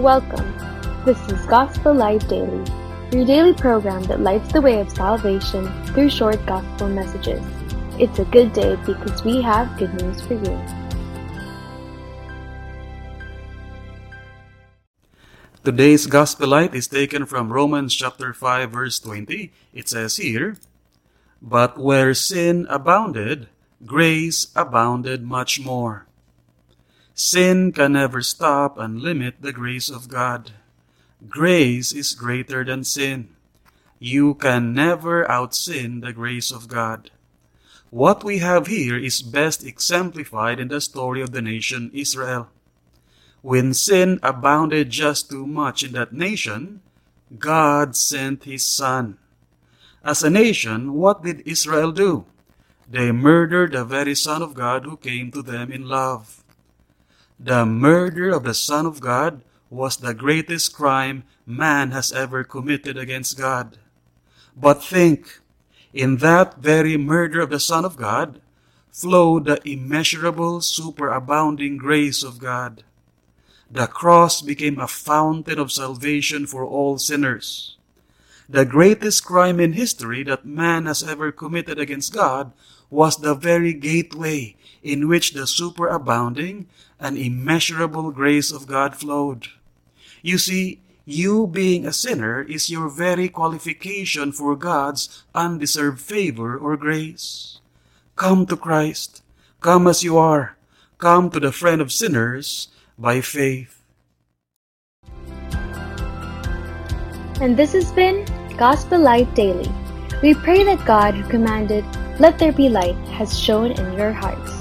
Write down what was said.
Welcome. This is Gospel Light Daily, your daily program that lights the way of salvation through short gospel messages. It's a good day because we have good news for you. Today's Gospel Light is taken from Romans chapter 5 verse 20. It says here, But where sin abounded, grace abounded much more. Sin can never stop and limit the grace of God. Grace is greater than sin. You can never outsin the grace of God. What we have here is best exemplified in the story of the nation Israel. When sin abounded just too much in that nation, God sent His Son. As a nation, what did Israel do? They murdered the very Son of God who came to them in love. The murder of the Son of God was the greatest crime man has ever committed against God. But think, in that very murder of the Son of God flowed the immeasurable, superabounding grace of God. The cross became a fountain of salvation for all sinners. The greatest crime in history that man has ever committed against God was the very gateway in which the superabounding and immeasurable grace of God flowed. You see, you being a sinner is your very qualification for God's undeserved favor or grace. Come to Christ. Come as you are. Come to the friend of sinners by faith. And this has been Gospel Light Daily. We pray that God who commanded, Let there be light, has shone in your hearts.